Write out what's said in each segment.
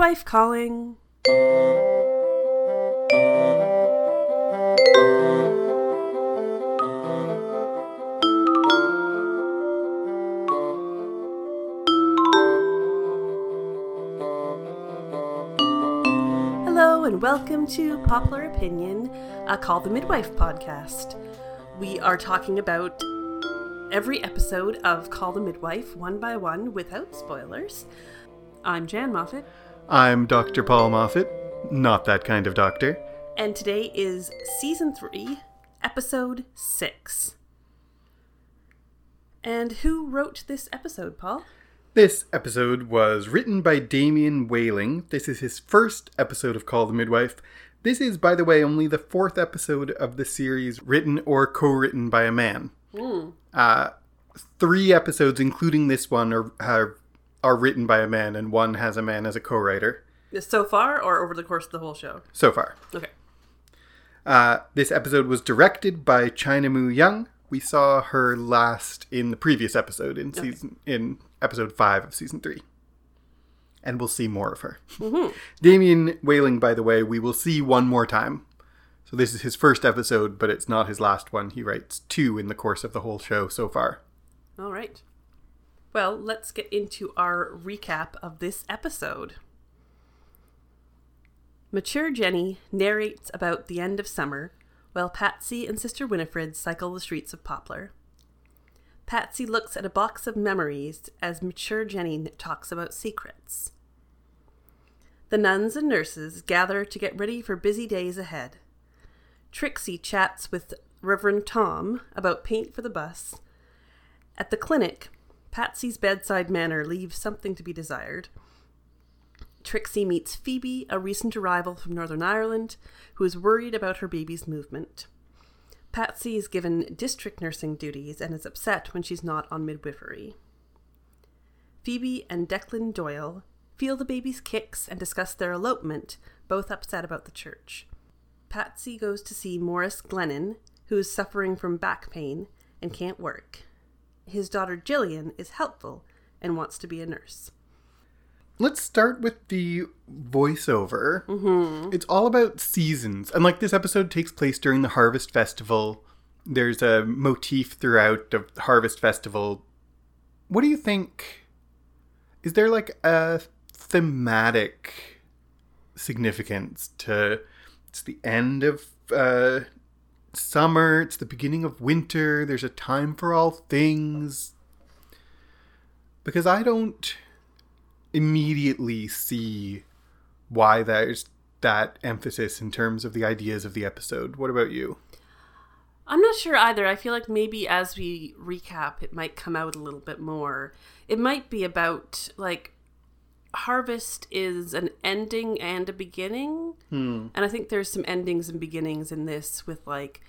Midwife calling. Hello, and welcome to Popular Opinion, a Call the Midwife podcast. We are talking about every episode of Call the Midwife one by one without spoilers. I'm Jan Moffat, I'm Dr. Paul Moffat, not that kind of doctor. and today is season three, episode six. And who wrote this episode, Paul? This episode was written by Damien Whaling. This is his first episode of Call the Midwife. This is, by the way, only the fourth episode of the series written or co written by a man. Uh, three episodes, including this one, are, are, are written by a man, and one has a man as a co writer So far, or over the course of the whole show? so far. Okay. Uh, this episode was directed by China Moo Young. We saw her last in the previous episode in season in episode five of season three, and we'll see more of her. Damien Whaling, by the way, we will see one more time. So this is his first episode, but it's not his last one. He writes two in the course of the whole show so far. All right. Well, let's get into our recap of this episode. Mature Jenny narrates about the end of summer while Patsy and Sister Winifred cycle the streets of Poplar. Patsy looks at a box of memories as mature Jenny talks about secrets. The nuns and nurses gather to get ready for busy days ahead. Trixie chats with Reverend Tom about paint for the bus. At the clinic, Patsy's bedside manner leaves something to be desired. Trixie meets Phoebe, a recent arrival from Northern Ireland, who is worried about her baby's movement. Patsy is given district nursing duties and is upset when she's not on midwifery. Phoebe and Declan Doyle feel the baby's kicks and discuss their elopement, both upset about the church. Patsy goes to see Morris Glennon, who is suffering from back pain and can't work. His daughter Jillian is helpful and wants to be a nurse. Let's start with the voiceover. Mm-hmm. It's all about seasons. And like this episode takes place during the Harvest Festival. There's a motif throughout of the Harvest Festival. What do you think? Is there like a thematic significance to it's the end of uh, summer, it's the beginning of winter, there's a time for all things? Because I don't immediately see why there's that emphasis in terms of the ideas of the episode. What about you? I'm not sure either. I feel like maybe as we recap, it might come out a little bit more. It might be about like harvest is an ending and a beginning. And I think there's some endings and beginnings in this with like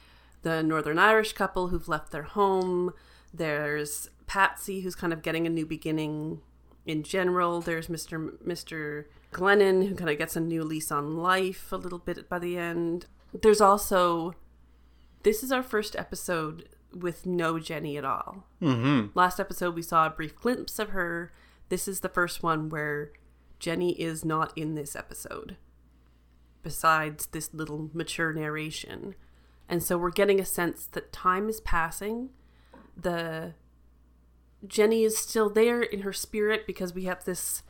the Northern Irish couple who've left their home. There's Patsy who's kind of getting a new beginning in general. There's Mr. Mr. Glennon who kind of gets a new lease on life a little bit by the end. There's also this is our first episode with no Jenny at all. Mm-hmm. Last episode, we saw a brief glimpse of her. This is the first one where Jenny is not in this episode, besides this little mature narration. And so we're getting a sense that time is passing. The Jenny is still there in her spirit because we have this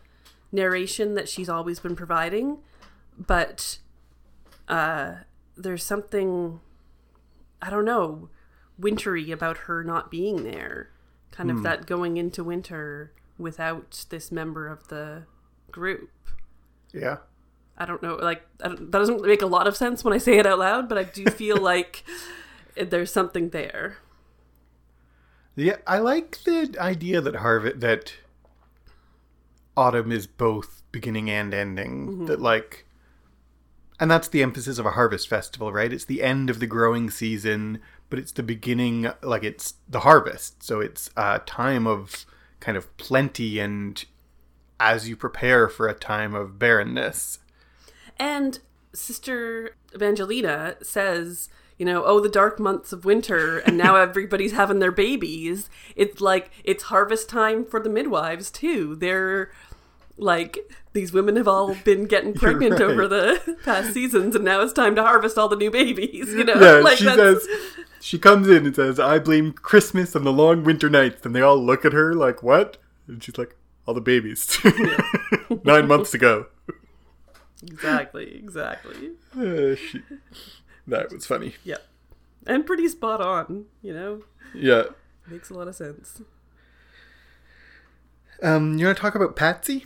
narration that she's always been providing, but uh, there's something I don't know, wintry about her not being there. Kind of that going into winter without this member of the group. Yeah. I don't know, like I don't, that doesn't make a lot of sense when I say it out loud, but I do feel like there's something there. Yeah, I like the idea that Harvard that autumn is both beginning and ending. Mm-hmm. That like and that's the emphasis of a harvest festival, right? It's the end of the growing season, but it's the beginning like it's the harvest. So it's a time of kind of plenty and as you prepare for a time of barrenness. And Sister Evangelina says, you know, oh, the dark months of winter, and now everybody's having their babies. It's like it's harvest time for the midwives too. They're like these women have all been getting pregnant right. over the past seasons, and now it's time to harvest all the new babies. You know, Yeah, like she that's- says she comes in and says, "I blame Christmas and the long winter nights." And they all look at her like, "What?" And she's like, "All the babies, nine months ago." exactly, exactly. Uh, she, that was funny. Yeah, and pretty spot on. You know, Yeah. makes a lot of sense. Um, you want to talk about Patsy?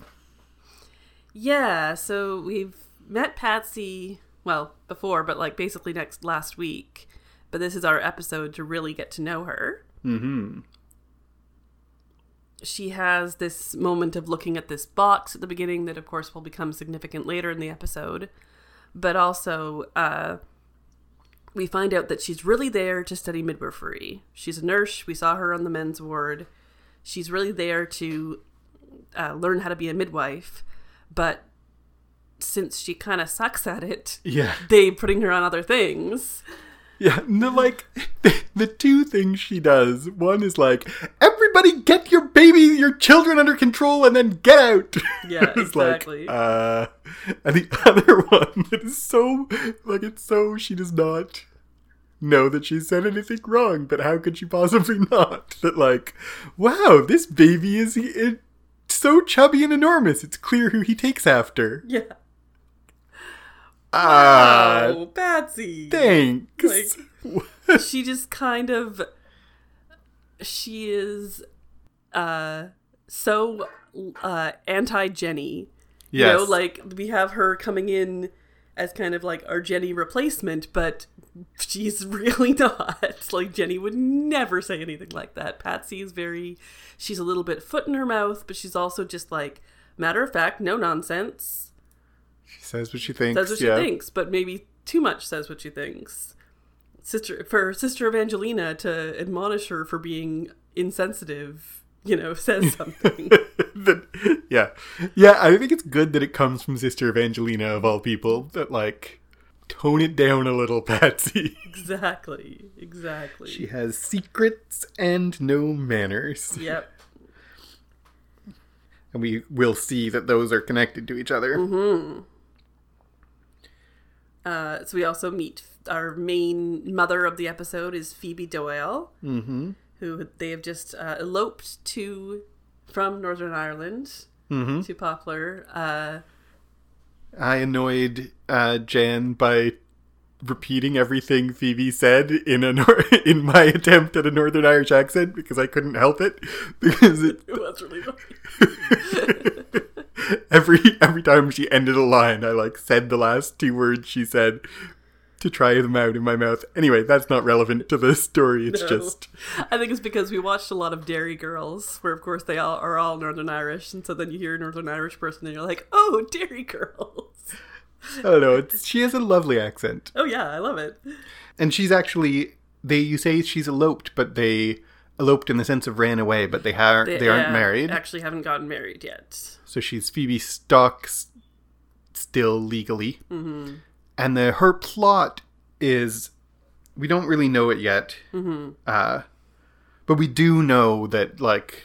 Yeah, so we've met Patsy well before, but like basically next last week. But this is our episode to really get to know her. Mm-hmm. She has this moment of looking at this box at the beginning that, of course, will become significant later in the episode. But also, uh, we find out that she's really there to study midwifery. She's a nurse. We saw her on the men's ward. She's really there to uh, learn how to be a midwife. But since she kind of sucks at it, Yeah. they putting her on other things. Yeah, no, like the, the two things she does. One is like, everybody get your baby, your children under control, and then get out. Yeah, It's exactly. Like, uh, and the other one that is so like it's so she does not know that she said anything wrong, but how could she possibly not? That like, wow, this baby is it, so chubby and enormous. It's clear who he takes after. Yeah. Oh, Patsy. thanks. Like- she just kind of she is uh so uh anti Jenny. You know, Yes. like we have her coming in as kind of like our Jenny replacement, but she's really not. Like Jenny would never say anything like that. Patsy is very she's a little bit foot in her mouth, but she's also just like matter of fact, no nonsense. She says what she thinks. Says what yeah. she thinks, but maybe too much says what she thinks. Sister for Sister Evangelina to admonish her for being insensitive, you know, says something. That- yeah, yeah. I think it's good that it comes from Sister Evangelina of all people. That like tone it down a little, Patsy. exactly. Exactly. She has secrets and no manners, yep. and we will see that those are connected to each other. Mm-hmm. Uh, so we also meet our main mother of the episode is Phoebe Doyle, Mm-hmm. who they have just uh, eloped to from Northern Ireland Mm-hmm. to Poplar. Uh, I annoyed uh, Jan by repeating everything Phoebe said in a nor- in my attempt at a Northern Irish accent because I couldn't help it because it it was really funny. Every every time she ended a line, I like said the last two words she said to try them out in my mouth. Anyway, that's not relevant to the story. It's No. just I think it's because we watched a lot of Derry Girls, where of course they all are all Northern Irish, and so then you hear a Northern Irish person and you're like, "Oh, Derry Girls." I don't know. It's, she has a lovely accent, Oh yeah, I love it. and she's actually they. You say she's eloped, but they eloped in the sense of ran away, but they are they, aren't uh, married. Actually, haven't gotten married yet. So she's Phoebe Stock still legally. Mm-hmm. And the her plot is we don't really know it yet. Mm-hmm. Uh, but we do know that like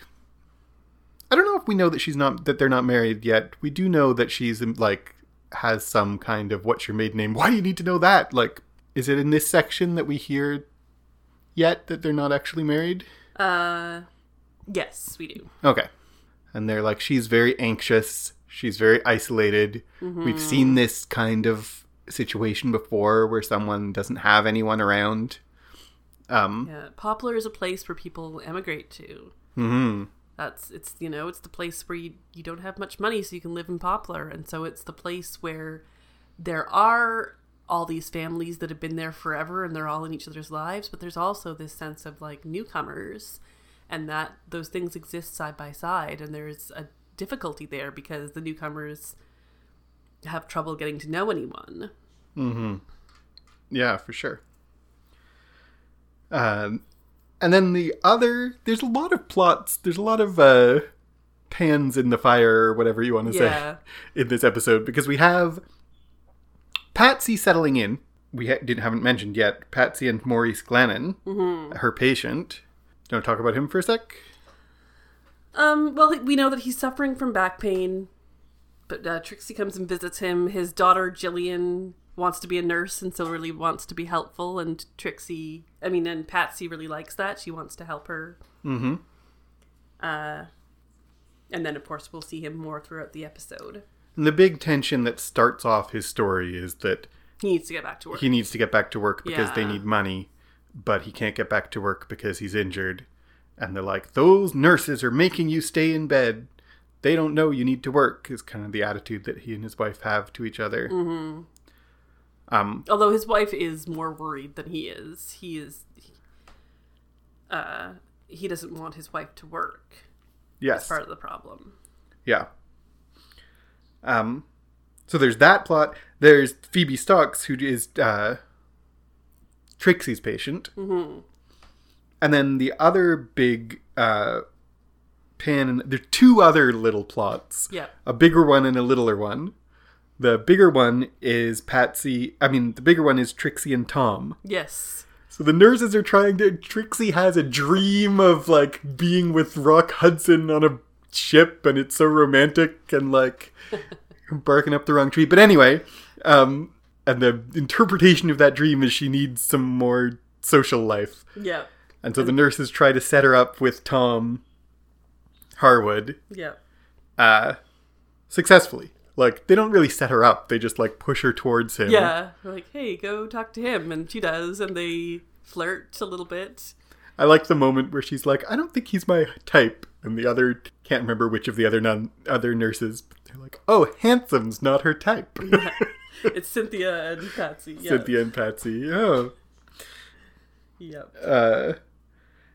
I don't know if we know that she's not that they're not married yet. We do know that she's like has some kind of what's your maiden name? Why do you need to know that? Like is it in this section that we hear yet that they're not actually married? Uh, yes, we do. Okay. And they're like, she's very anxious. She's very isolated. We've seen this kind of situation before where someone doesn't have anyone around. Um, Yeah, Poplar is a place where people emigrate to. Mm-hmm. That's it's you know it's the place where you you don't have much money, so you can live in Poplar, and so it's the place where there are all these families that have been there forever, and they're all in each other's lives. But there's also this sense of like newcomers, and that those things exist side by side, and there's a difficulty there because the newcomers have trouble getting to know anyone. Mm-hmm. Yeah, for sure. Um, and then the other, there's a lot of plots. There's a lot of uh, pans in the fire, or whatever you want to Yeah. say, in this episode because we have Patsy settling in. We ha- didn't haven't mentioned yet Patsy and Maurice Glennon, her patient. Do you want to talk about him for a sec? Um, well, we know that he's suffering from back pain. but uh, Trixie comes and visits him. His daughter Jillian wants to be a nurse and so really wants to be helpful. And Trixie, I mean, and Patsy really likes that. She wants to help her. Mm-hmm. Uh, and then, of course, we'll see him more throughout the episode. And the big tension that starts off his story is that He needs to get back to work. he needs to get back to work because they need money, but he can't get back to work because he's injured. And they're like, those nurses are making you stay in bed. They don't know you need to work, is kind of the attitude that he and his wife have to each other. Mm-hmm. Um, Although his wife is more worried than he is. He is. Uh, he doesn't want his wife to work. yes. Part of the problem. Yeah. Um, so there's that plot. There's Phoebe Stocks, who is uh, Trixie's patient. Mm-hmm. And then the other big uh, pan, there are two other little plots. Yeah. A bigger one and a littler one. The bigger one is Patsy. I mean, the bigger one is Trixie and Tom. Yes. So the nurses are trying to. Trixie has a dream of like being with Rock Hudson on a ship, and it's so romantic and like barking up the wrong tree. But anyway, um, and the interpretation of that dream is she needs some more social life, Yeah. and so the nurses try to set her up with Tom Hereward Yeah. uh, successfully. Like they don't really set her up; they just like push her towards him. Yeah. Like, hey, go talk to him, and she does, and they flirt a little bit. I like the moment where she's like, "I don't think he's my type," and the other can't remember which of the other nun other nurses. But they're like, "Oh, handsome's not her type." It's Cynthia and Patsy. Yeah. Cynthia and Patsy. Oh, Yep. uh,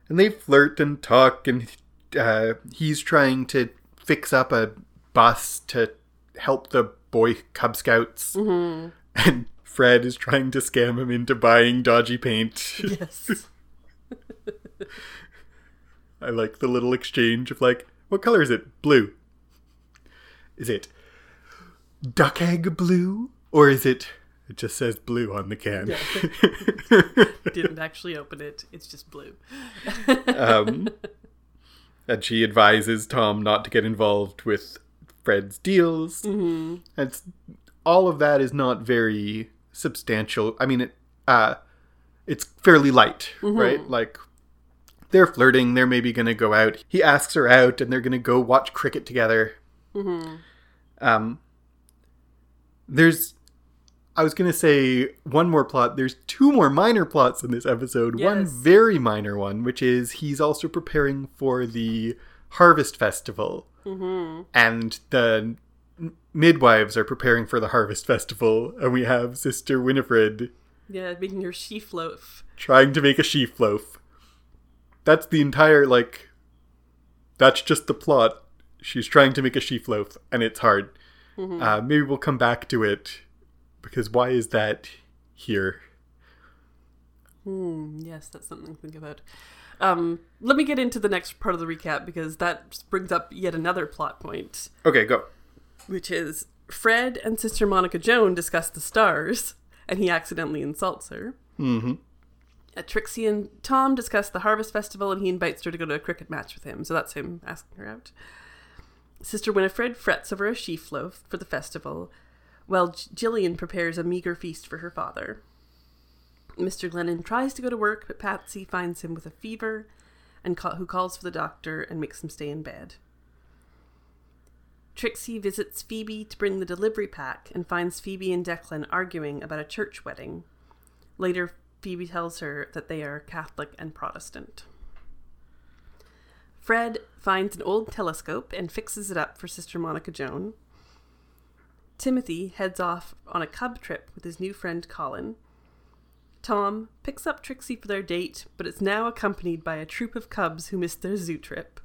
and they flirt and talk, and uh, he's trying to fix up a bus to help the boy Cub Scouts, Mm-hmm. and Fred is trying to scam him into buying dodgy paint. Yes. I like the little exchange of like, what color is it? Blue. Is it duck egg blue? Or is it, it just says blue on the can? Didn't actually open it. It's just blue. um, and she advises Tom not to get involved with Fred's deals. Mm-hmm. It's, all of that is not very substantial. I mean, it, uh, it's fairly light, right? Like, they're flirting. They're maybe going to go out. He asks her out, and they're going to go watch cricket together. Um, there's, I was going to say one more plot. There's two more minor plots in this episode. One very minor one, which is he's also preparing for the Harvest Festival. And the midwives are preparing for the Harvest Festival. And we have Sister Winifred Yeah, making her sheaf loaf. trying to make a sheaf loaf. That's the entire, like, that's just the plot. She's trying to make a sheaf loaf, and it's hard. Uh, maybe we'll come back to it, because why is that here? Hmm, yes, that's something to think about. Um, let me get into the next part of the recap because that brings up yet another plot point, Okay, go. which is Fred and Sister Monica Joan discuss the stars, and he accidentally insults her. Mm-hmm. Uh, Trixie and Tom discuss the Harvest Festival, and he invites her to go to a cricket match with him. So that's him asking her out. Sister Winifred frets over a sheaf loaf for the festival, while Jillian prepares a meager feast for her father. Mr. Glennon tries to go to work, but Patsy finds him with a fever, and ca- who calls for the doctor and makes him stay in bed. Trixie visits Phoebe to bring the delivery pack and finds Phoebe and Declan arguing about a church wedding. Later, Phoebe tells her that they are Catholic and Protestant. Fred finds an old telescope and fixes it up for Sister Monica Joan. Timothy heads off on a cub trip with his new friend Colin. Tom picks up Trixie for their date, but it's now accompanied by a troop of cubs who missed their zoo trip.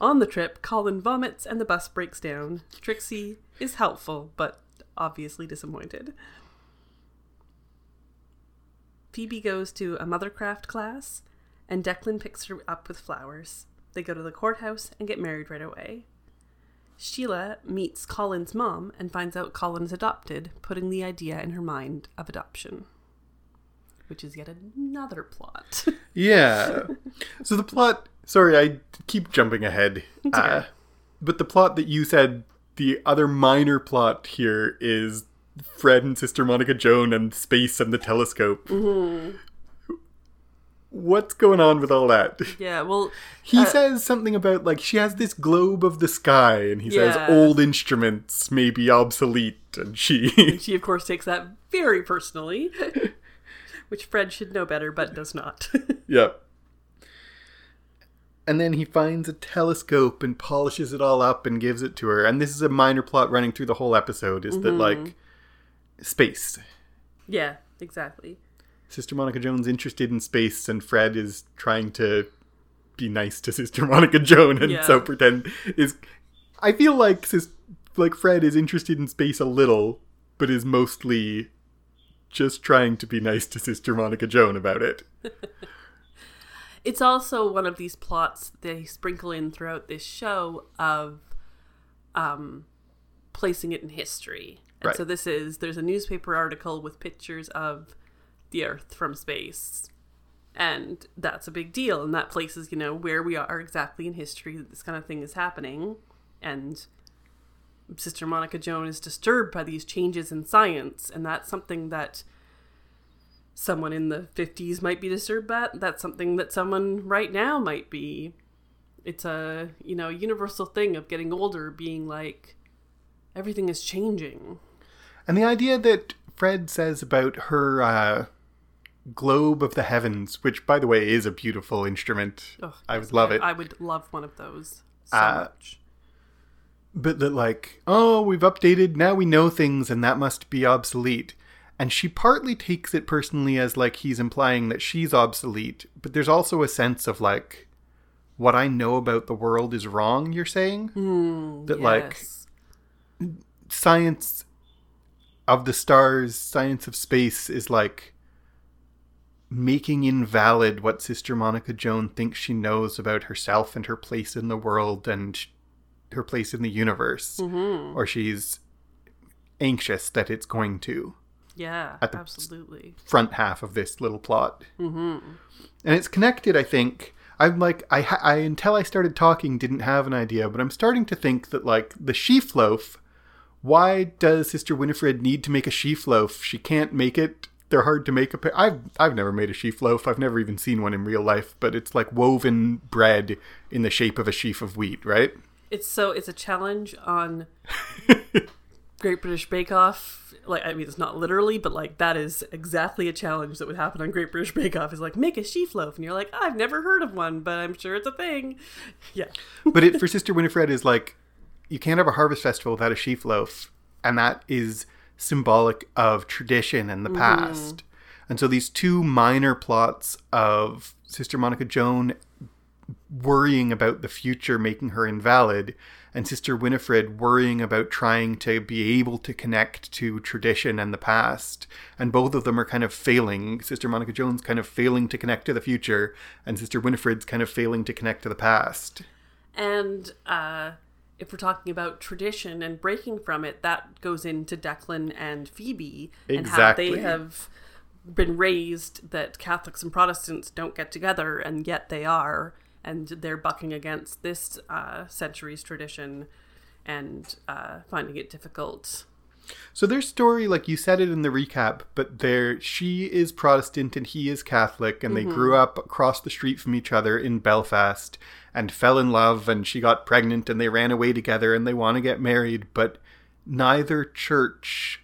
On the trip, Colin vomits and the bus breaks down. Trixie is helpful, but obviously disappointed. Phoebe goes to a mothercraft class, and Declan picks her up with flowers. They go to the courthouse and get married right away. Sheila meets Colin's mom and finds out Colin is adopted, putting the idea in her mind of adoption. Which is yet another plot. Yeah. so the plot. Sorry, I keep jumping ahead. okay. Uh, but the plot that you said the other minor plot here is Fred and Sister Monica Joan and space and the telescope. What's going on with all that? Yeah, well, He Uh, says something about like she has this globe of the sky, and he Yeah. says old instruments may be obsolete, and she she of course takes that very personally, which Fred should know better, but does not. Yep. And then he finds a telescope and polishes it all up and gives it to her. And this is a minor plot running through the whole episode is that like space. yeah, exactly. Sister Monica Joan's interested in space and Fred is trying to be nice to Sister Monica Joan and Yeah. so pretend is I feel like sis, like Fred is interested in space a little but is mostly just trying to be nice to Sister Monica Joan about it. It's also one of these plots they sprinkle in throughout this show of um, placing it in history. And Right. so this is there's a newspaper article with pictures of the Earth from space. And that's a big deal. And that places, you know, where we are exactly in history that this kind of thing is happening. And Sister Monica Joan is disturbed by these changes in science. And that's something that someone in the 50s might be disturbed by. That's something that someone right now might be. It's a, you know, universal thing of getting older, being like, everything is changing. And the idea that Fred says about her uh, globe of the heavens, which, by the way, is a beautiful instrument. I would love it. I would love one of those so Uh, much. But that, like, oh, we've updated, now we know things, and that must be obsolete. And she partly takes it personally as, like, he's implying that she's obsolete, but there's also a sense of, like, what I know about the world is wrong, you're saying? that, like, Yes. Science of the stars, science of space is like making invalid what Sister Monica Joan thinks she knows about herself and her place in the world and her place in the universe. Mm-hmm. Or she's anxious that it's going to. yeah, at the- absolutely. Front half of this little plot. Mm-hmm. And it's connected, I think. I'm like, I, I, until I started talking, didn't have an idea, but I'm starting to think that, like, the sheaf loaf why does Sister Winifred need to make a sheaf loaf? She can't make it. They're hard to make. A pa- I've I've never made a sheaf loaf. I've never even seen one in real life. But it's like woven bread in the shape of a sheaf of wheat, right? It's so it's a challenge on Great British Bake Off. Like I mean, it's not literally, but like that is exactly a challenge that would happen on Great British Bake Off. Is like make a sheaf loaf, and you're like, I've never heard of one, but I'm sure it's a thing. Yeah, But it for Sister Winifred is like you can't have a harvest festival without a sheaf loaf, and that is symbolic of tradition and the past. And so these two minor plots of Sister Monica Joan worrying about the future making her invalid and Sister Winifred worrying about trying to be able to connect to tradition and the past. And both of them are kind of failing. Sister Monica Joan's kind of failing to connect to the future, and Sister Winifred's kind of failing to connect to the past. and uh, if we're talking about tradition and breaking from it, that goes into Declan and Phoebe and how they have been raised that Catholics and Protestants don't get together, and yet they are, and they're bucking against this uh, century's tradition and uh, finding it difficult. So their story, like you said it in the recap, but there she is Protestant and he is Catholic, and they grew up across the street from each other in Belfast and fell in love, and she got pregnant, and they ran away together, and they want to get married, but neither church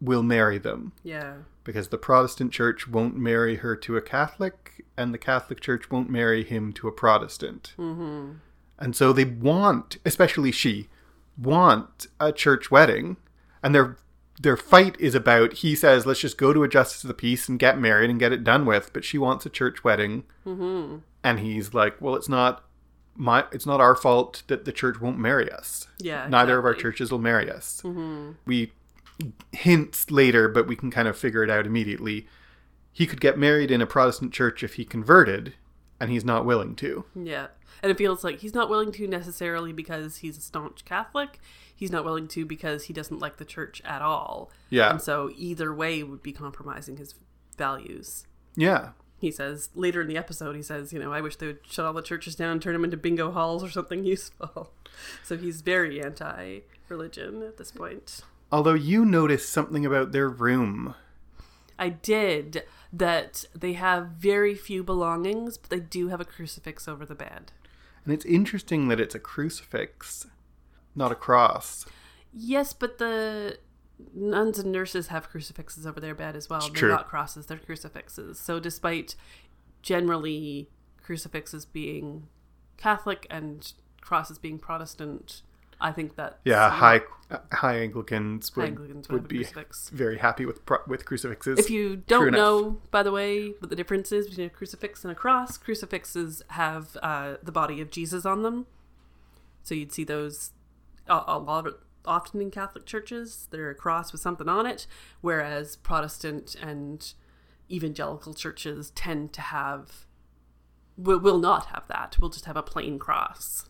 will marry them Yeah. because the Protestant church won't marry her to a Catholic, and the Catholic church won't marry him to a Protestant. Mm-hmm. And so they want, especially she, want a church wedding, and their their fight is about. He says, "Let's just go to a justice of the peace and get married and get it done with," but she wants a church wedding, mm-hmm. and he's like, "Well, it's not." My, it's not our fault that the church won't marry us. Yeah, Neither of our churches will marry us. We hints later, but we can kind of figure it out immediately. He could get married in a Protestant church if he converted, and he's not willing to. Yeah. And it feels like he's not willing to necessarily because he's a staunch Catholic. He's not willing to because he doesn't like the church at all. Yeah. And so either way would be compromising his values. Yeah. he says later in the episode, he says, you know, I wish they would shut all the churches down, and turn them into bingo halls or something useful. So he's very anti religion at this point. Although you noticed something about their room. I did that they have very few belongings, but they do have a crucifix over the bed. And it's interesting that it's a crucifix, not a cross. Yes, but the nuns and nurses have crucifixes over their bed as well. They're true. not crosses, they're crucifixes. So despite generally crucifixes being Catholic and crosses being Protestant, I think that Yeah, high high Anglicans would, Anglicans would would be crucifix. very happy with with crucifixes. If you don't know, by the way, what the difference is between a crucifix and a cross, crucifixes have uh, the body of Jesus on them. So you'd see those a, a lot of often in Catholic churches. They're a cross with something on it, whereas Protestant and evangelical churches tend to have will, will not have that. We'll just have a plain cross.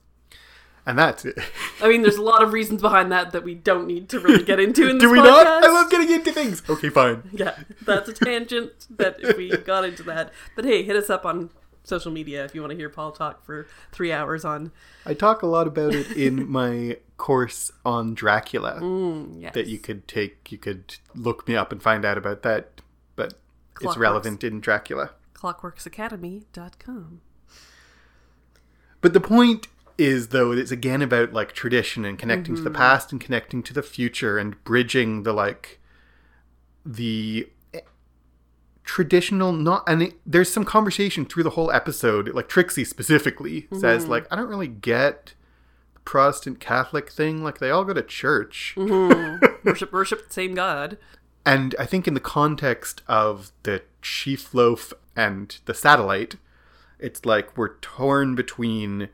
And that's it. I mean, there's a lot of reasons behind that that we don't need to really get into in this Do we podcast. not? I love getting into things. Okay, fine. Yeah, that's a tangent that if we got into that. But hey, hit us up on social media if you want to hear Paul talk for three hours on. I talk a lot about it in my course on Dracula mm, Yes. that you could take. You could look me up and find out about that, but it's relevant in Dracula. clockworksacademy.com. But the point is, though, it's again about like tradition and connecting to the mm-hmm. past and connecting to the future and bridging the like the eh, traditional not and it, there's some conversation through the whole episode like trixie specifically says mm-hmm. like i don't really get the protestant catholic thing like they all go to church. Mm-hmm. Worship, worship the same God. and I think in the context of the sheaf loaf and the satellite, it's like we're torn between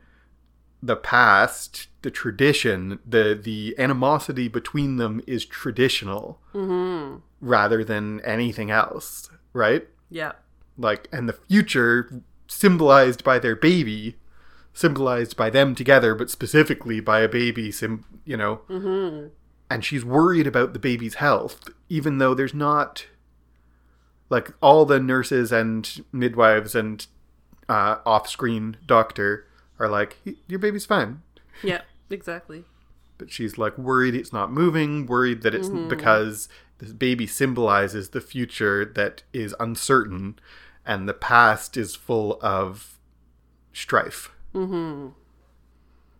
the past, the tradition, the the animosity between them is traditional rather than anything else, right? Yeah. Like, and the future symbolized by their baby, symbolized by them together, but specifically by a baby, sim, you know. Mm-hmm. And she's worried about the baby's health, even though there's not, like, all the nurses and midwives and uh, off-screen doctor are like, your baby's fine. Yeah, exactly. But she's like worried it's not moving, worried that it's mm-hmm. because this baby symbolizes the future that is uncertain and the past is full of strife. Mm-hmm.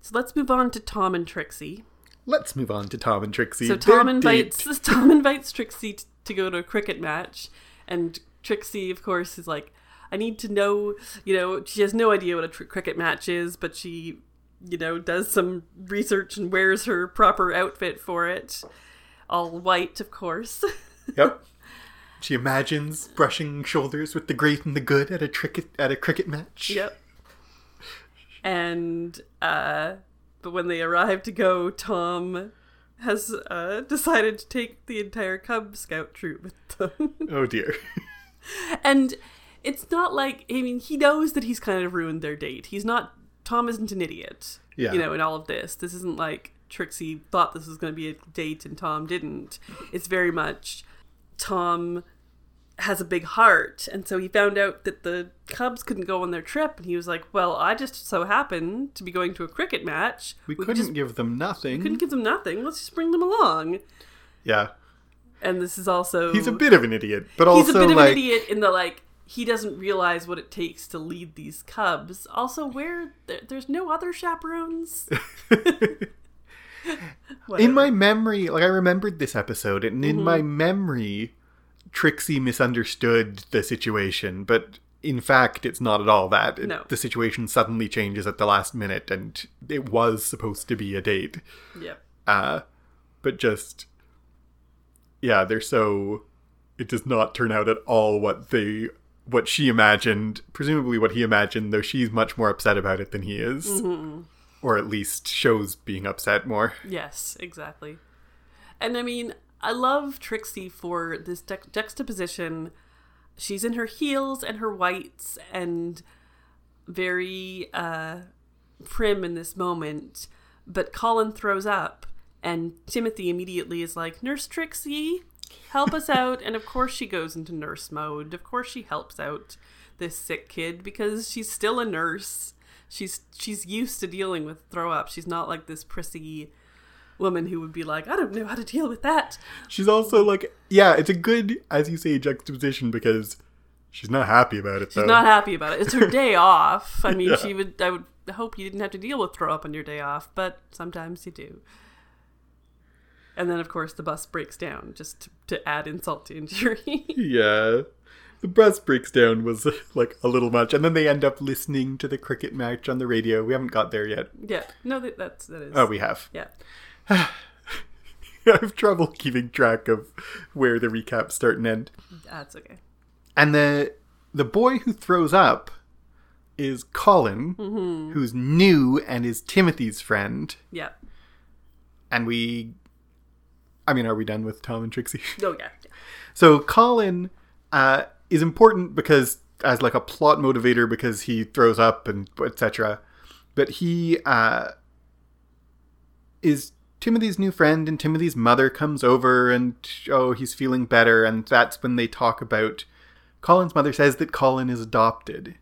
So let's move on to Tom and Trixie. Let's move on to Tom and Trixie. So Tom invites Tom invites Trixie to go to a cricket match, and Trixie, of course, is like, "I need to know." You know, she has no idea what a tr- cricket match is, but she, you know, does some research and wears her proper outfit for it, all white, of course. Yep. She imagines brushing shoulders with the great and the good at a cricket at a cricket match. yep. And uh, but when they arrive to go, Tom has uh, decided to take the entire Cub Scout troop with them. Oh dear. And it's not like I mean he knows that he's kind of ruined their date. He's not Tom isn't an idiot. Yeah. You know, in all of this. This isn't like Trixie thought this was going to be a date and Tom didn't. It's very much Tom has a big heart and so he found out that the Cubs couldn't go on their trip and he was like, "Well, I just so happened to be going to a cricket match. We, could couldn't just- give them nothing. We couldn't give them nothing. Let's just bring them along." yeah. And this is also He's a bit of an idiot, but he's also a bit of like an idiot in the like he doesn't realize what it takes to lead these cubs. Also, where there, there's no other chaperones. in my memory, like I remembered this episode, and in my memory, Trixie misunderstood the situation, but in fact, it's not at all that. It- No. The situation suddenly changes at the last minute, and it was supposed to be a date. Yep. Uh, but just, yeah, they're so. It does not turn out at all what they. What she imagined, presumably what he imagined, though she's much more upset about it than he is. Or at least shows being upset more. Yes, exactly. And I mean, I love Trixie for this de- juxtaposition. She's in her heels and her whites and very uh, prim in this moment. But Colin throws up, and Timothy immediately is like, Nurse Trixie, help us out. And of course, she goes into nurse mode. Of course, she helps out this sick kid because she's still a nurse. She's she's used to dealing with throw up. She's not like this prissy woman who would be like, I don't know how to deal with that. She's also like, yeah, it's a good, as you say, juxtaposition because she's not happy about it. She's though. not happy about it. It's her day off. I mean, Yeah. she would. I would hope you didn't have to deal with throw up on your day off, but sometimes you do. And then, of course, the bus breaks down just to, to add insult to injury. Yeah. The bus breaks down was like a little much, and then they end up listening to the cricket match on the radio. We haven't got there yet. yeah, no, that, that's that is. Oh, we have. yeah, I have trouble keeping track of where the recaps start and end. that's okay. And the the boy who throws up is Colin, mm-hmm. who's new and is Timothy's friend. Yeah. And we, I mean, are we done with Tom and Trixie? Oh yeah. yeah. So Colin uh, is important because as like a plot motivator because he throws up and etc. But he uh, is Timothy's new friend, and Timothy's mother comes over and oh, he's feeling better, and that's when they talk about. Colin's mother says that Colin is adopted,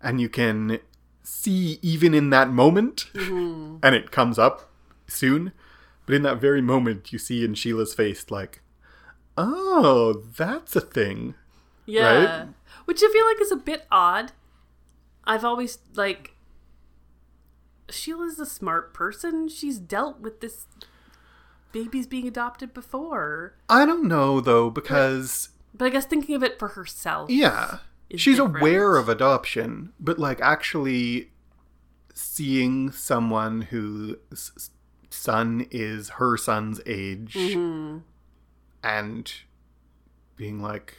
and you can see even in that moment, and it comes up soon. But in that very moment, you see in Sheila's face, like, Oh, that's a thing. Yeah. Which I feel like is a bit odd. I've always like Sheila's a smart person. She's dealt with this babies being adopted before. I don't know though, because But I guess thinking of it for herself. yeah, she's different. aware of adoption, but like actually seeing someone whose son is her son's age Mhm. and being like,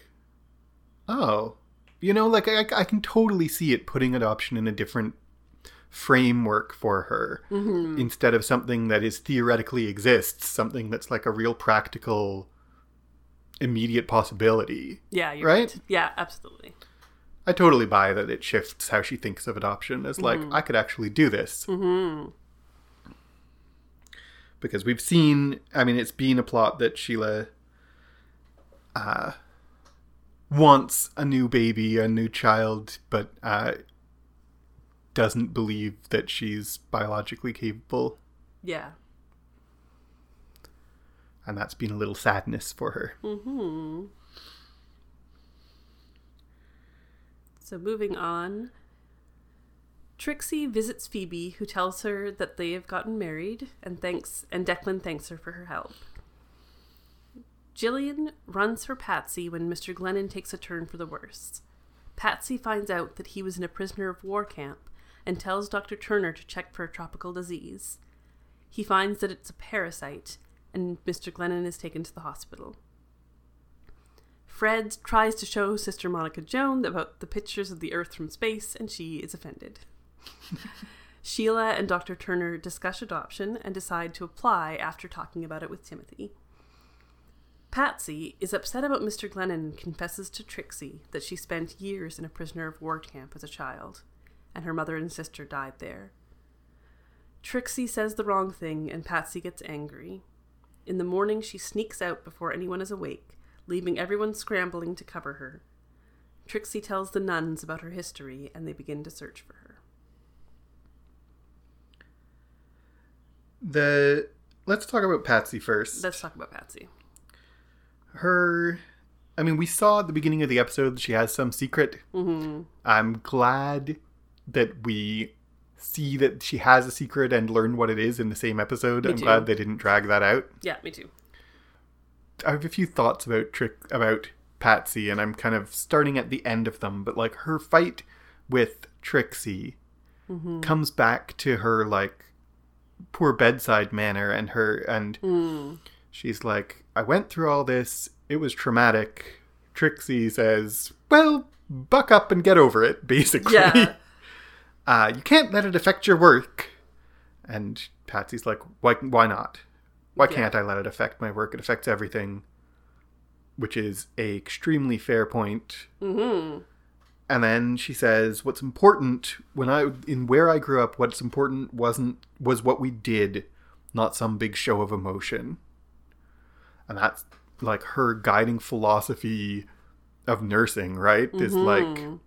oh, you know, like I, I can totally see it putting adoption in a different framework for her Mhm. instead of something that is theoretically exists, something that's like a real practical, immediate possibility. Yeah, you're Right? right. Yeah, absolutely. I totally buy that it shifts how she thinks of adoption as like, I could actually do this. Mhm. Because we've seen, I mean, it's been a plot that Sheila uh, wants a new baby, a new child, but uh, doesn't believe that she's biologically capable. Yeah. And that's been a little sadness for her. Mm-hmm. So moving on. Trixie visits Phoebe, who tells her that they have gotten married, and thanks and Declan thanks her for her help. Jillian runs for Patsy when Mr. Glennon takes a turn for the worse. Patsy finds out that he was in a prisoner of war camp and tells Dr. Turner to check for a tropical disease. He finds that it's a parasite, and Mr. Glennon is taken to the hospital. Fred tries to show Sister Monica Joan about the pictures of the Earth from space, and she is offended. Sheila and Dr. Turner discuss adoption and decide to apply after talking about it with Timothy. Patsy is upset about Mr. Glennon and confesses to Trixie that she spent years in a prisoner of war camp as a child, and her mother and sister died there. Trixie says the wrong thing, and Patsy gets angry. In the morning, she sneaks out before anyone is awake, leaving everyone scrambling to cover her. Trixie tells the nuns about her history, and they begin to search for her. The let's talk about Patsy first. Let's talk about Patsy. her I mean, we saw at the beginning of the episode that she has some secret. Mm-hmm. I'm glad that we see that she has a secret and learn what it is in the same episode. Me I'm too. glad they didn't drag that out. Yeah, me too. I have a few thoughts about trick about Patsy, and I'm kind of starting at the end of them. But like her fight with Trixie Mm-hmm. comes back to her like poor bedside manner, and her and Mm. she's like, "I went through all this. It was traumatic." Trixie says, "Well, buck up and get over it." Basically, Yeah. uh, you can't let it affect your work. And Patsy's like, "Why? Why not? Why Yeah. can't I let it affect my work? It affects everything." Which is a extremely fair point. Mm-hmm. And then she says, "What's important when I in where I grew up, what's important wasn't was what we did, not some big show of emotion." And that's like her guiding philosophy of nursing, right? Is mm-hmm. like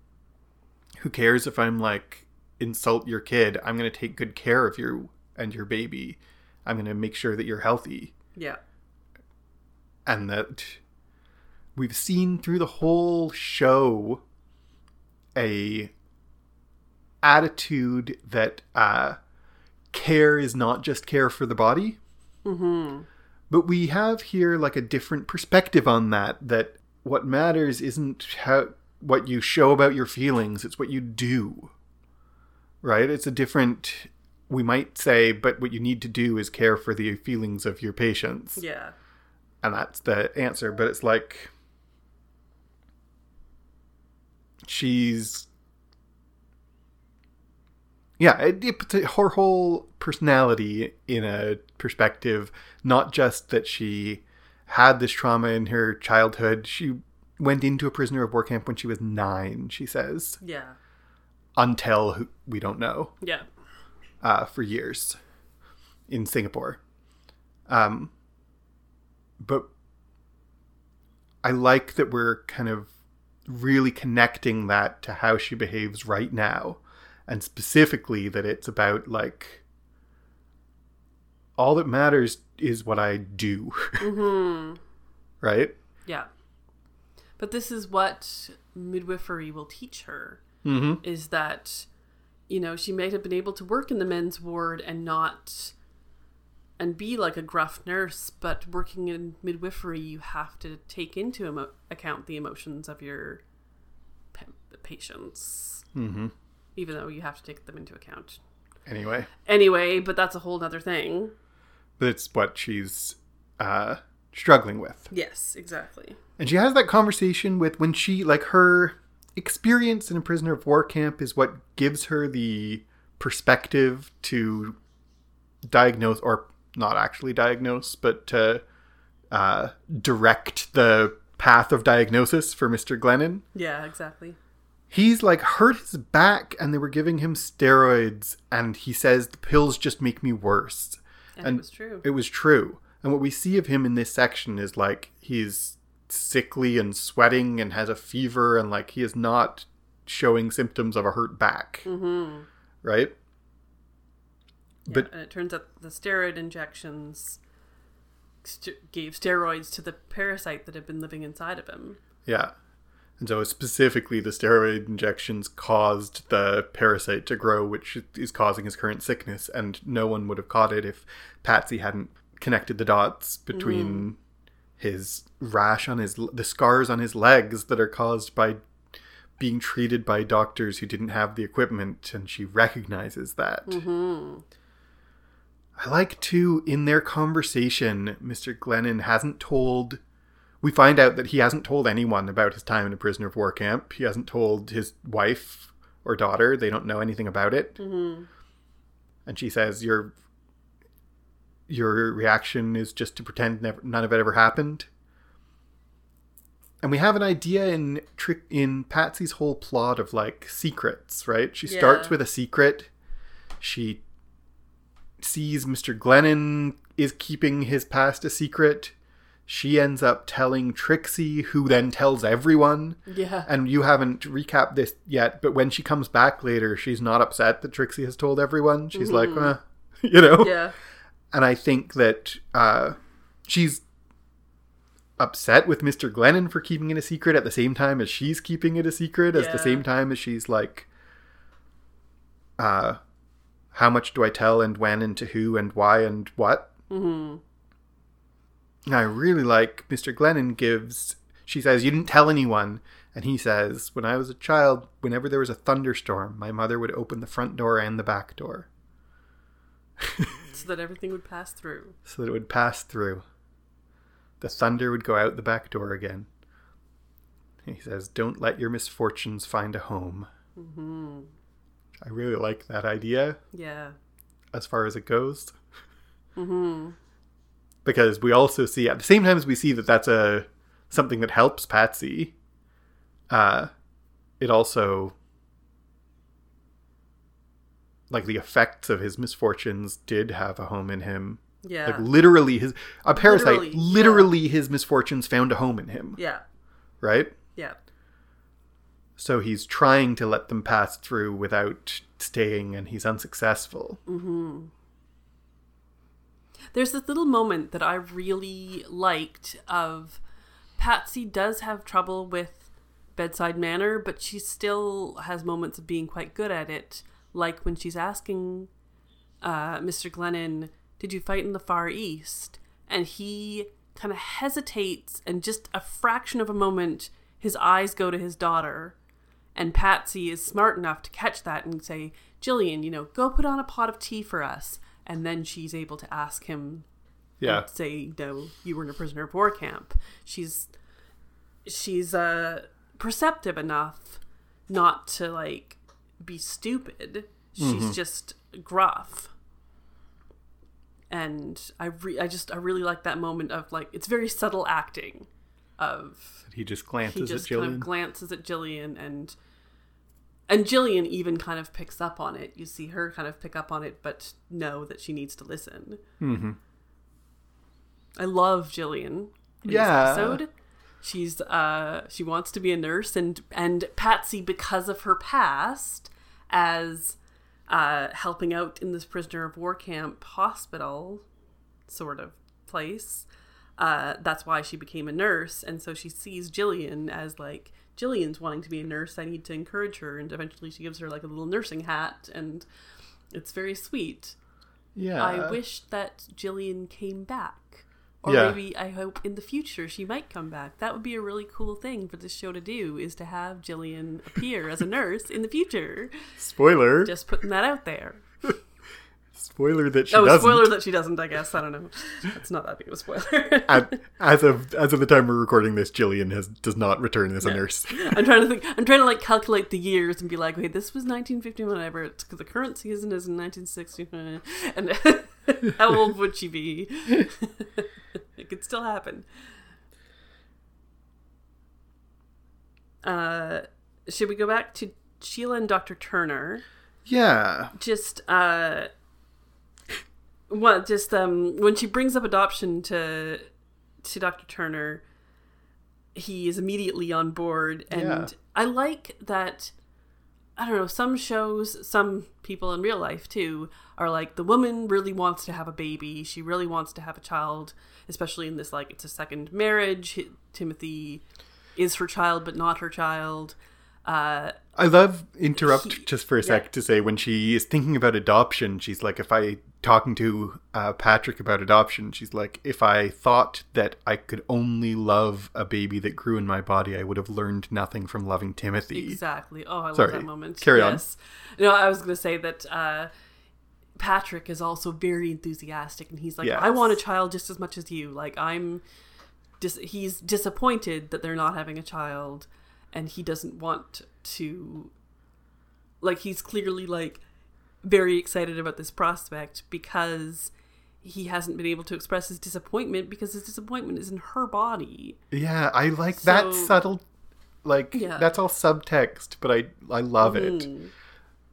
who cares if I'm like insult your kid? I'm going to take good care of you and your baby. I'm going to make sure that you're healthy Yeah. and that we've seen through the whole show a attitude that uh, care is not just care for the body Mm-hmm. but we have here like a different perspective on that that what matters isn't how what you show about your feelings it's what you do right it's a different we might say but what you need to do is care for the feelings of your patients Yeah. and that's the answer but it's like she's yeah it, it puts her whole personality in a perspective not just that she had this trauma in her childhood she went into a prisoner of war camp when she was nine she says Yeah. until who- we don't know Yeah. uh, for years in Singapore. Um, but I like that we're kind of really connecting that to how she behaves right now. And specifically, that it's about like all that matters is what I do, Mm-hmm. right? Yeah. But this is what midwifery will teach her Mm-hmm. is that, you know, she might have been able to work in the men's ward and not and be like a gruff nurse, but working in midwifery, you have to take into emo- account the emotions of your pa- patients, Mm-hmm. even though you have to take them into account. Anyway, Anyway, but that's a whole other thing. but it's what she's uh, struggling with. Yes, exactly. And she has that conversation with when she like her experience in a prisoner of war camp is what gives her the perspective to diagnose or not actually diagnose, but to uh, direct the path of diagnosis for Mr. Glennon. Yeah, exactly. He's like hurt his back and they were giving him steroids and he says the pills just make me worse. And, And it was true. It was true. And what we see of him in this section is like he's sickly and sweating and has a fever and like he is not showing symptoms of a hurt back, mm-hmm. right? Yeah, But- and it turns out the steroid injections st- gave steroids to the parasite that had been living inside of him. Yeah. And so specifically the steroid injections caused the parasite to grow which is causing his current sickness and no one would have caught it if Patsy hadn't connected the dots between his rash on his the scars on his legs that are caused by being treated by doctors who didn't have the equipment and she recognizes that. Mm-hmm. I like too in their conversation, Mr. Glennon hasn't told. We find out that he hasn't told anyone about his time in a prisoner of war camp. He hasn't told his wife or daughter. They don't know anything about it. Mm-hmm. And she says, "Your your reaction is just to pretend never, none of it ever happened." And we have an idea in trick in Patsy's whole plot of like secrets, right? She starts with a secret. She sees Mr. Glennon is keeping his past a secret. She ends up telling Trixie, who then tells everyone. Yeah. And you haven't recapped this yet, but when she comes back later, she's not upset that Trixie has told everyone. She's like, eh, you know? yeah. And I think that uh, she's upset with Mr. Glennon for keeping it a secret at the same time as she's keeping it a secret, as Yeah. the same time as she's like, uh, how much do I tell and when and to who and why and what? Mm-hmm. And I really like Mr. Glennon gives. She says, You didn't tell anyone. And he says, When I was a child, whenever there was a thunderstorm, my mother would open the front door and the back door So that everything would pass through. so that it would pass through. The thunder would go out the back door again. He says, Don't let your misfortunes find a home. Mm-hmm. I really like that idea Yeah. as far as it goes. Mm-hmm. because we also see at the same time as we see that that's a something that helps Patsy. Uh, it also like the effects of his misfortunes did have a home in him. Yeah. Like literally, his a parasite. Literally, Literally, yeah. his misfortunes found a home in him. yeah. Right. Yeah. So he's trying to let them pass through without staying, and he's unsuccessful. There's this little moment that I really liked of Patsy does have trouble with bedside manner, but she still has moments of being quite good at it. Like when she's asking uh, Mr. Glennon, Did you fight in the Far East? And he kind of hesitates, and just a fraction of a moment, his eyes go to his daughter. And Patsy is smart enough to catch that and say, Jillian, you know, go put on a pot of tea for us. And then she's able to ask him Yeah. say no you were in a prisoner of war camp. She's she's uh perceptive enough not to like be stupid. She's just gruff. And i re- i just i really like that moment of like it's very subtle acting of He just he glances just at Jillian. kind of glances at Jillian and and Jillian even kind of picks up on it. You see her kind of pick up on it, but know that she needs to listen. mm-hmm. I love Jillian. In Yeah. This episode. She's uh she wants to be a nurse and and Patsy because of her past as uh helping out in this prisoner of war camp hospital sort of place. Uh that's why she became a nurse and so she sees Jillian as like Jillian's wanting to be a nurse. I need to encourage her and eventually she gives her like a little nursing hat and it's very sweet. Yeah. I wish that Jillian came back. Or Yeah. maybe I hope in the future she might come back. That would be a really cool thing for this show to do is to have Jillian appear as a nurse in the future. Spoiler. Just putting that out there. Spoiler that she oh, doesn't. spoiler that she doesn't, I guess. I don't know. It's not that big of a spoiler. At- as of as of the time we're recording this, Jillian has does not return as a nurse. I'm trying to think. I'm trying to like calculate the years and be like, wait, this was 1950 whatever. Because the current season is in 1960, and how old would she be? it could still happen. Uh, should we go back to Shelagh and Dr. Turner? Yeah. Just uh, what? Just um, when she brings up adoption to to Dr. Turner, he is immediately on board, and Yeah. I like that. I don't know. Some shows, some people in real life too, are like the woman really wants to have a baby. She really wants to have a child, especially in this like it's a second marriage. Timothy is her child, but not her child. Uh, I love interrupt He- just for a sec yeah. to say when she is thinking about adoption, she's like, if I talking to uh, Patrick about adoption, she's like, if I thought that I could only love a baby that grew in my body, I would have learned nothing from loving Timothy. Exactly. Oh, I love Sorry. that moment. Carry on. yes. No, I was going to say that uh, Patrick is also very enthusiastic, and he's like, Yes. "I want a child just as much as you." Like, I'm. Dis- he's disappointed that they're not having a child, and he doesn't want to. Like, he's clearly like very excited about this prospect because he hasn't been able to express his disappointment because his disappointment is in her body. Yeah, I like that subtle, like Yeah. that's all subtext, but I I love it Mm.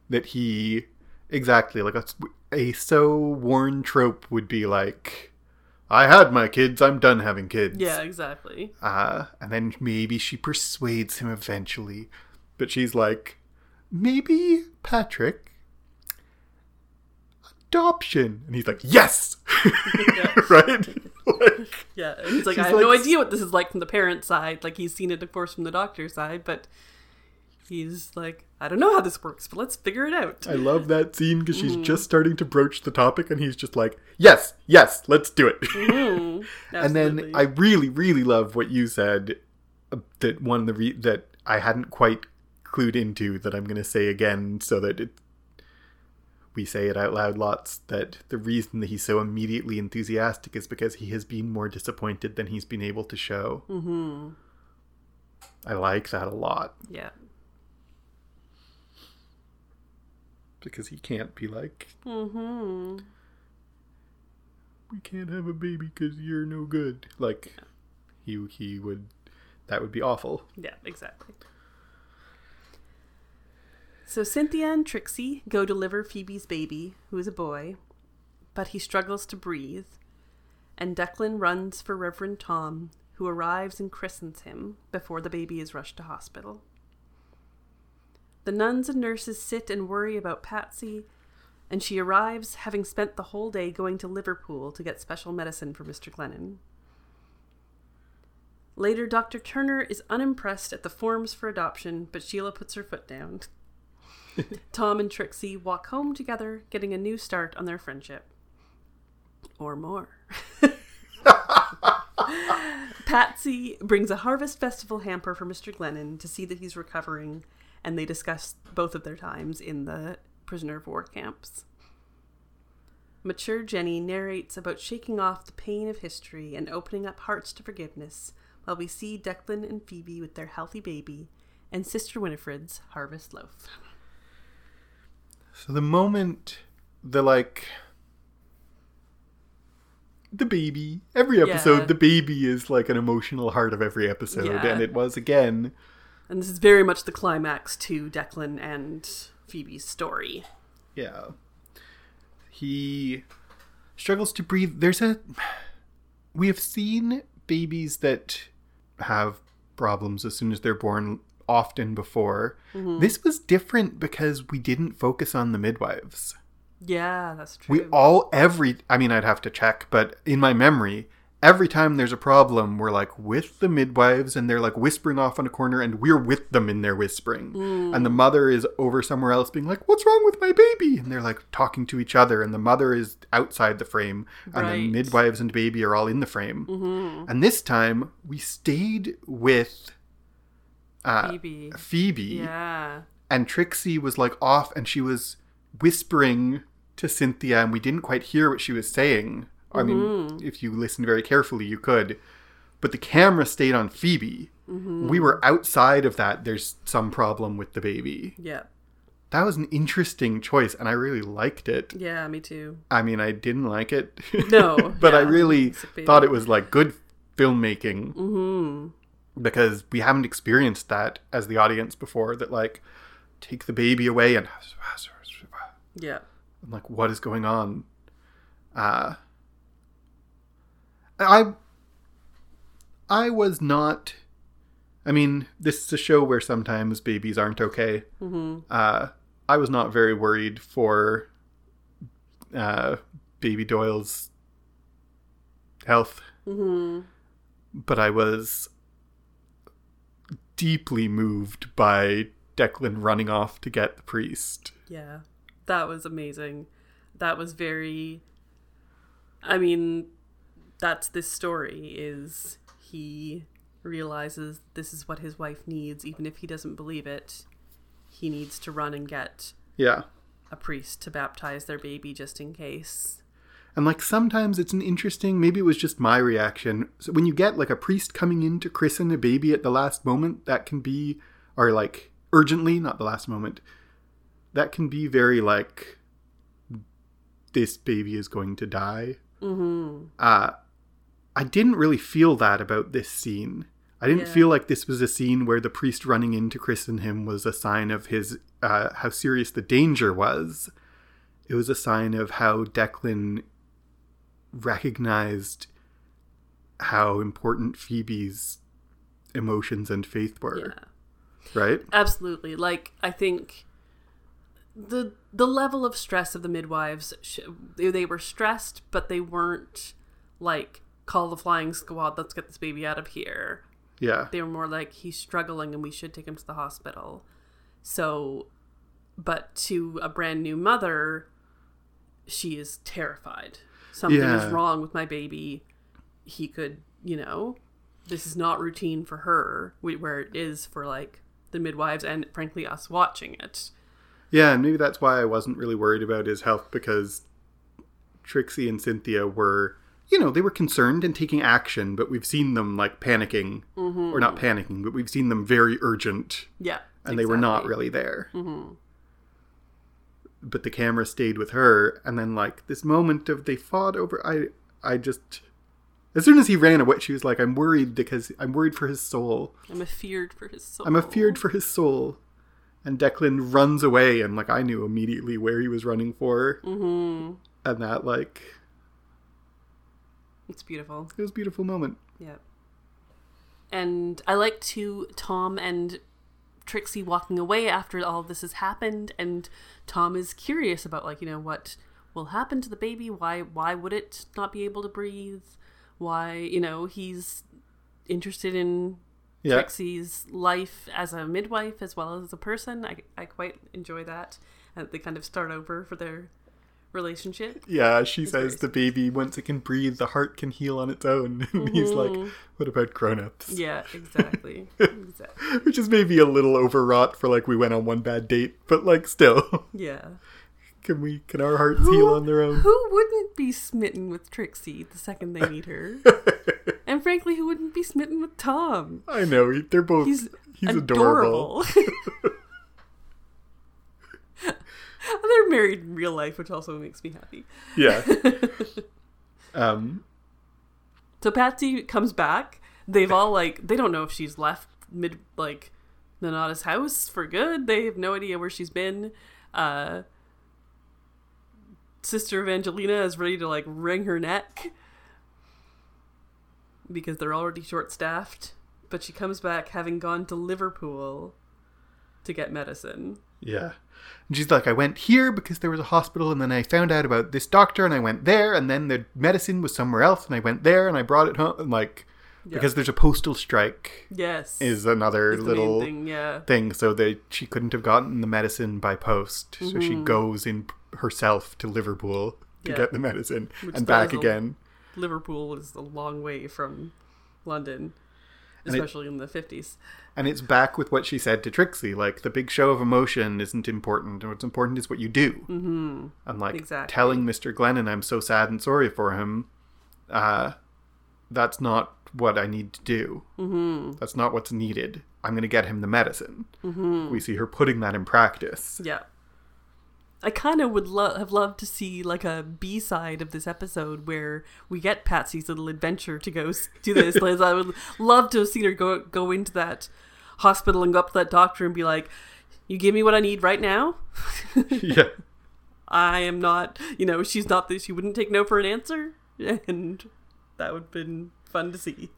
that he exactly like a, a so worn trope would be like, I had my kids, I'm done having kids. Yeah, exactly. Uh, and then maybe she persuades him eventually. But she's like, maybe Patrick, adoption. And he's like, yes! right? like, Yeah, and he's like, I have no idea what this is like from the parent side. Like he's seen it, of course, from the doctor's side, but he's like, I don't know how this works, but let's figure it out. I love that scene because she's Mm-hmm. just starting to broach the topic and he's just like, yes, yes, let's do it. Mhm, and then. I really, really love what you said uh, that one the re- that I hadn't quite clued into that I'm going to say again so that it we say it out loud lots that the reason that he's so immediately enthusiastic is because he has been more disappointed than he's been able to show. Mm-hmm. I like that a lot yeah. Because he can't be like, Mm-hmm. we can't have a baby because you're no good. Like he he would that would be awful. Yeah, exactly. So Cynthia and Trixie go deliver Phoebe's baby, who is a boy, but he struggles to breathe, and Declan runs for Reverend Tom, who arrives and christens him before the baby is rushed to hospital. The nuns and nurses sit and worry about Patsy, and she arrives having spent the whole day going to Liverpool to get special medicine for Mr. Glennon. Later, Dr. Turner is unimpressed at the forms for adoption, but Shelagh puts her foot down. Tom and Trixie walk home together, getting a new start on their friendship. Or more. Patsy brings a Harvest Festival hamper for Mr. Glennon to see that he's recovering, and they discuss both of their times in the prisoner of war camps. Mature Jenny narrates about shaking off the pain of history and opening up hearts to forgiveness while we see Declan and Phoebe with their healthy baby and Sister Winifred's harvest loaf. So the moment the like the baby every episode Yeah. the baby is like an emotional heart of every episode Yeah. and it was again And this is very much the climax to Declan and Phoebe's story. yeah. He struggles to breathe. There's a we have seen babies that have problems as soon as they're born often before. Mm-hmm. This was different because we didn't focus on the midwives. Yeah, that's true. We all every I mean I'd have to check, but in my memory, every time there's a problem, we're like with the midwives and they're like whispering off on a corner and we're with them in their whispering. And the mother is over somewhere else being like, What's wrong with my baby? And they're like talking to each other and the mother is outside the frame and the midwives and baby are all in the frame. And this time we stayed with uh, Phoebe. Phoebe Yeah. and Trixie was like off and she was whispering to Cynthia and we didn't quite hear what she was saying. I mean, mm-hmm. if you listened very carefully, you could. But the camera stayed on Phoebe. Mm-hmm. We were outside of that. There's some problem with the baby. Yeah. That was an interesting choice and I really liked it. Yeah, me too. I mean, I didn't like it. No, but I really thought it was like good filmmaking mm-hmm. because we haven't experienced that as the audience before. That like take the baby away and Yeah. I'm like, what is going on? Uh, I I was not. I mean, this is a show where sometimes babies aren't okay. Mm-hmm. Uh, I was not very worried for uh, baby Doyle's health, Mm-hmm. but I was deeply moved by Declan running off to get the priest. Yeah. That was amazing. That was very I mean, that's this story is he realizes this is what his wife needs even if he doesn't believe it. He needs to run and get Yeah. a priest to baptize their baby just in case. And like sometimes it's an interesting, maybe it was just my reaction. So when you get like a priest coming in to christen a baby at the last moment, that can be, or like urgently, not the last moment, that can be very like, this baby is going to die. Mm-hmm. Uh, I didn't really feel that about this scene. I didn't Yeah. feel like this was a scene where the priest running in to christen him was a sign of his uh, how serious the danger was. It was a sign of how Declan recognized how important Phoebe's emotions and faith were. Yeah. Right? Absolutely. Like I think the the level of stress of the midwives they were stressed but they weren't like call the flying squad let's get this baby out of here. Yeah. they were more like he's struggling and we should take him to the hospital. So but to a brand new mother she is terrified. Something Yeah. is wrong with my baby. He could you know this is not routine for her where it is for like the midwives and frankly us watching it. Yeah, and maybe that's why I wasn't really worried about his health because Trixie and Cynthia were, you know, they were concerned and taking action, but we've seen them like panicking, or not panicking, but we've seen them very urgent, yeah and they were not really there. But the camera stayed with her, and then like this moment of they fought over. I, I just, as soon as he ran away, she was like, "I'm worried because I'm worried for his soul. i'm afeared for his soul I'm afeared for his soul." And Declan runs away, and like I knew immediately where he was running for, mm-hmm. and that like it's beautiful it was a beautiful moment. Yeah. And I like to Tom and Trixie walking away after all this has happened, and Tom is curious about like you know what will happen to the baby. Why why would it not be able to breathe? Why you know he's interested in Yeah. Trixie's life as a midwife as well as a person. I I quite enjoy that. And they kind of start over for their relationship. Yeah, she It's says the baby, once it can breathe, the heart can heal on its own. And he's like, what about grown ups? Mm-hmm. Yeah, exactly. exactly. Which is maybe a little overwrought for like we went on one bad date, but like still, Yeah. can we, can our hearts heal on their own? Who wouldn't be smitten with Trixie the second they meet her? and frankly, who wouldn't be smitten with Tom? I know, they're both, He's, he's, adorable. adorable. They're married in real life, which also makes me happy. Yeah. um, So Patsy comes back. They've all like they don't know if she's left mid like Nonnatus house for good. They have no idea where she's been. Uh Sister Evangelina is ready to like wring her neck because they're already short staffed. But she comes back having gone to Liverpool to get medicine. yeah. And she's like, I went here because there was a hospital, and then I found out about this doctor, and I went there, and then the medicine was somewhere else, and I went there, and I brought it home. And like, Yeah. because there's a postal strike, Yes. is another main little thing, yeah. thing so they she couldn't have gotten the medicine by post so she goes in herself to liverpool to Mm-hmm. Yeah. get the medicine Which and back again Liverpool is a long way from London, And it- especially in the 50s. And it's back with what she said to trixie like the big show of emotion isn't important and what's important is what you do mm-hmm. and like Exactly. telling mr glennon i'm so sad and sorry for him uh that's not what i need to do mm-hmm. that's not what's needed i'm going to get him the medicine mm-hmm. we see her putting that in practice Yeah. I kind of would lo- have loved to see like a B side of this episode where we get Patsy's little adventure to go do this. Liz, I would love to have seen her go go into that hospital and go up to that doctor and be like, "You give me what I need right now." yeah I am not, you know, she's not this. She wouldn't take no for an answer, and that would have been fun to see.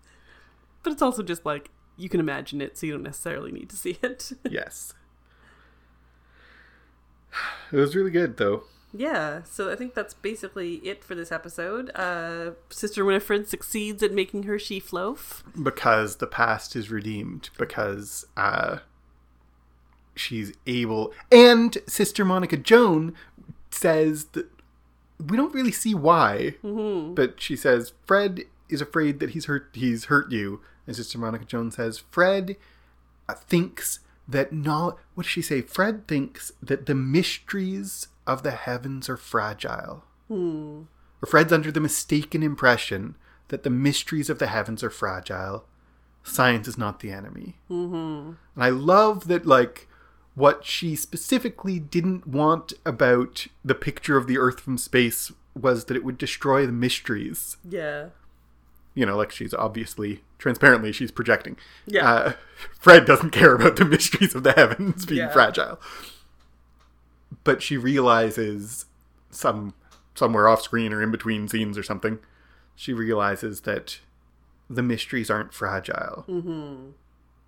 But it's also just like you can imagine it, so you don't necessarily need to see it. yes it was really good though. Yeah, so I think that's basically it for this episode. Uh, Sister Winifred succeeds at making her sheaf loaf. because the past is redeemed. Because uh she's able. And sister monica joan says that we don't really see why but she says fred is afraid that he's hurt he's hurt you. And sister monica joan says fred uh, thinks that no what does she say fred thinks that the mysteries of the heavens are fragile or Fred's under the mistaken impression that the mysteries of the heavens are fragile. Science is not the enemy. Mm-hmm. And I love that, like, what she specifically didn't want about the picture of the Earth from space was that it would destroy the mysteries. Yeah. You know, like she's obviously, transparently, she's projecting. Yeah. Uh, Fred doesn't care about the mysteries of the heavens being Yeah. fragile. But she realizes some somewhere off screen or in between scenes or something, she realizes that the mysteries aren't fragile. Mm-hmm.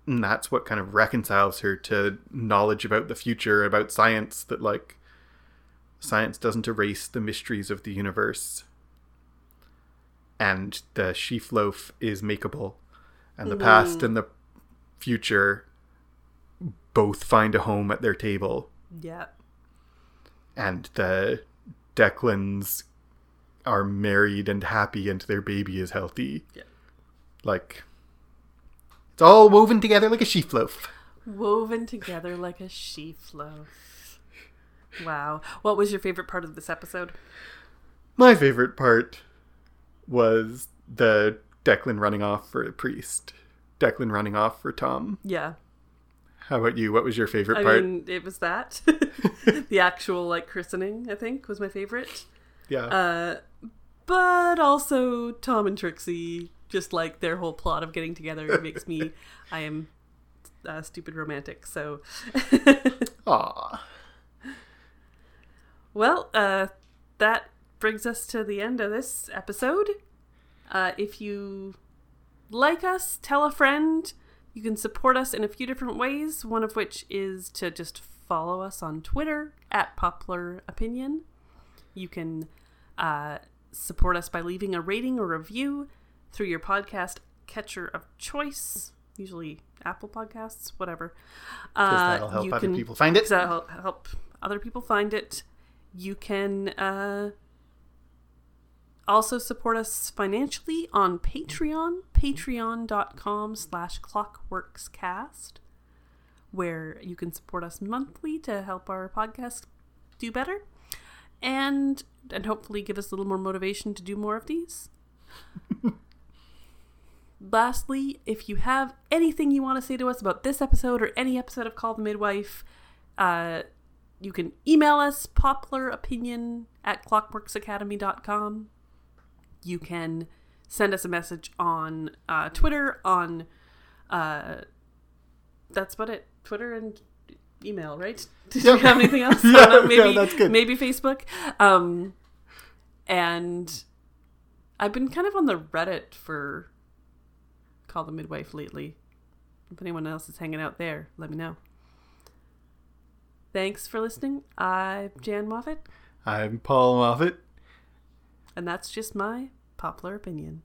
And that's what kind of reconciles her to knowledge about the future, about science, that, like, science doesn't erase the mysteries of the universe. And the sheaf loaf is makeable. And the past and the future both find a home at their table Yeah. and the Declans are married and happy and their baby is healthy. Yeah. Like it's all woven together like a sheaf loaf. Woven together like a sheaf loaf. Wow. What was your favorite part of this episode? My favorite part was the Declan running off for a priest. Declan running off for Tom. Yeah. How about you? What was your favorite I part? mean, it was that. the actual, like, christening, I think, was my favorite. yeah. Uh, but also Tom and Trixie, just like their whole plot of getting together makes me, I am a stupid romantic. So, Aw. well, uh, that brings us to the end of this episode. Uh, if you like us, tell a friend, You can support us in a few different ways, one of which is to just follow us on Twitter at Poplar Opinion. You can uh, support us by leaving a rating or review through your podcast catcher of choice, usually Apple Podcasts, whatever. Because Uh, that'll help other can- people find it. that'll help other people find it. You can uh, also support us financially on Patreon, patreon.com slash clockworkscast, where you can support us monthly to help our podcast do better and and hopefully give us a little more motivation to do more of these. Lastly, if you have anything you want to say to us about this episode or any episode of Call the Midwife, uh, you can email us poplaropinion at clockworksacademy.com. You can send us a message on uh, Twitter on uh, that's about it. Twitter and email, right? Did Yep. you have anything else? Yeah, don't yeah, maybe that's good. maybe Facebook. Um, and I've been kind of on the Reddit for Call the Midwife lately. If anyone else is hanging out there, let me know. Thanks for listening. I'm Jan Moffat, I'm Paul Moffat. and that's just my popular opinion.